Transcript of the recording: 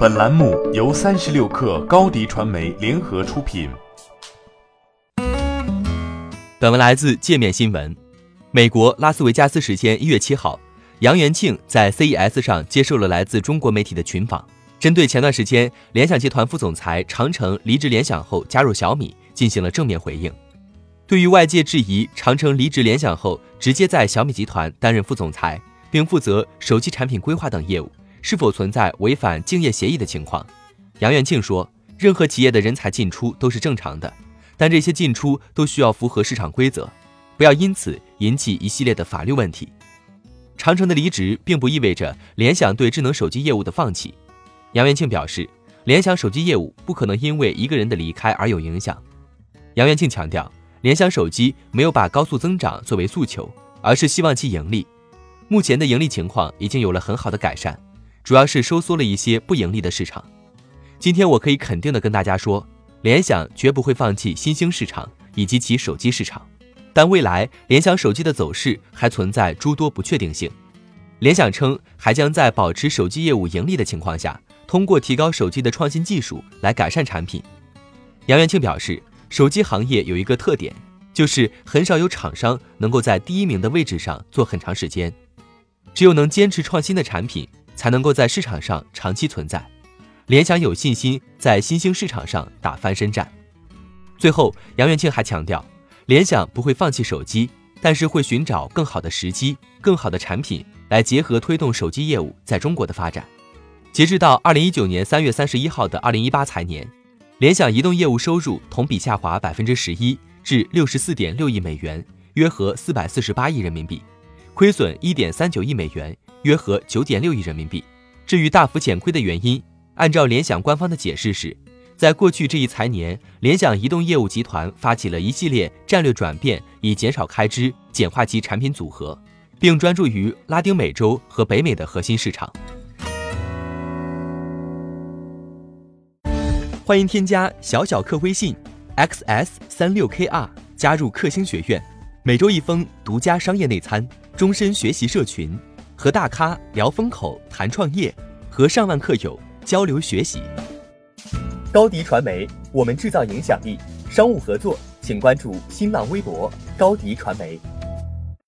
本栏目由三十六氪高低传媒联合出品。本文来自界面新闻。美国拉斯维加斯时间一月七号，杨元庆在 CES 上接受了来自中国媒体的群访，针对前段时间联想集团副总裁长城离职联想后加入小米，进行了正面回应。对于外界质疑长城离职联想后直接在小米集团担任副总裁，并负责手机产品规划等业务，是否存在违反竞业协议的情况？杨元庆说，任何企业的人才进出都是正常的，但这些进出都需要符合市场规则，不要因此引起一系列的法律问题。长城的离职并不意味着联想对智能手机业务的放弃。杨元庆表示，联想手机业务不可能因为一个人的离开而有影响。杨元庆强调。联想手机没有把高速增长作为诉求，而是希望其盈利。目前的盈利情况已经有了很好的改善，主要是收缩了一些不盈利的市场。今天我可以肯定的跟大家说，联想绝不会放弃新兴市场以及其手机市场，但未来联想手机的走势还存在诸多不确定性。联想称，还将在保持手机业务盈利的情况下，通过提高手机的创新技术来改善产品。杨元庆表示。手机行业有一个特点，就是很少有厂商能够在第一名的位置上做很长时间。只有能坚持创新的产品，才能够在市场上长期存在。联想有信心在新兴市场上打翻身战。最后，杨元庆还强调，联想不会放弃手机，但是会寻找更好的时机、更好的产品来结合推动手机业务在中国的发展。截至到二零一九年三月三十一号的二零一八财年。联想移动业务收入同比下滑百分之十一，至六十四点六亿美元，约合四百四十八亿人民币，亏损一点三九亿美元，约合九点六亿人民币。至于大幅减亏的原因，按照联想官方的解释是，在过去这一财年，联想移动业务集团发起了一系列战略转变，以减少开支、简化其产品组合，并专注于拉丁美洲和北美的核心市场。欢迎添加小小客微信，xs 三六 kr，加入克星学院，每周一封独家商业内参，终身学习社群，和大咖聊风口谈创业，和上万客友交流学习。高迪传媒，我们制造影响力。商务合作，请关注新浪微博高迪传媒。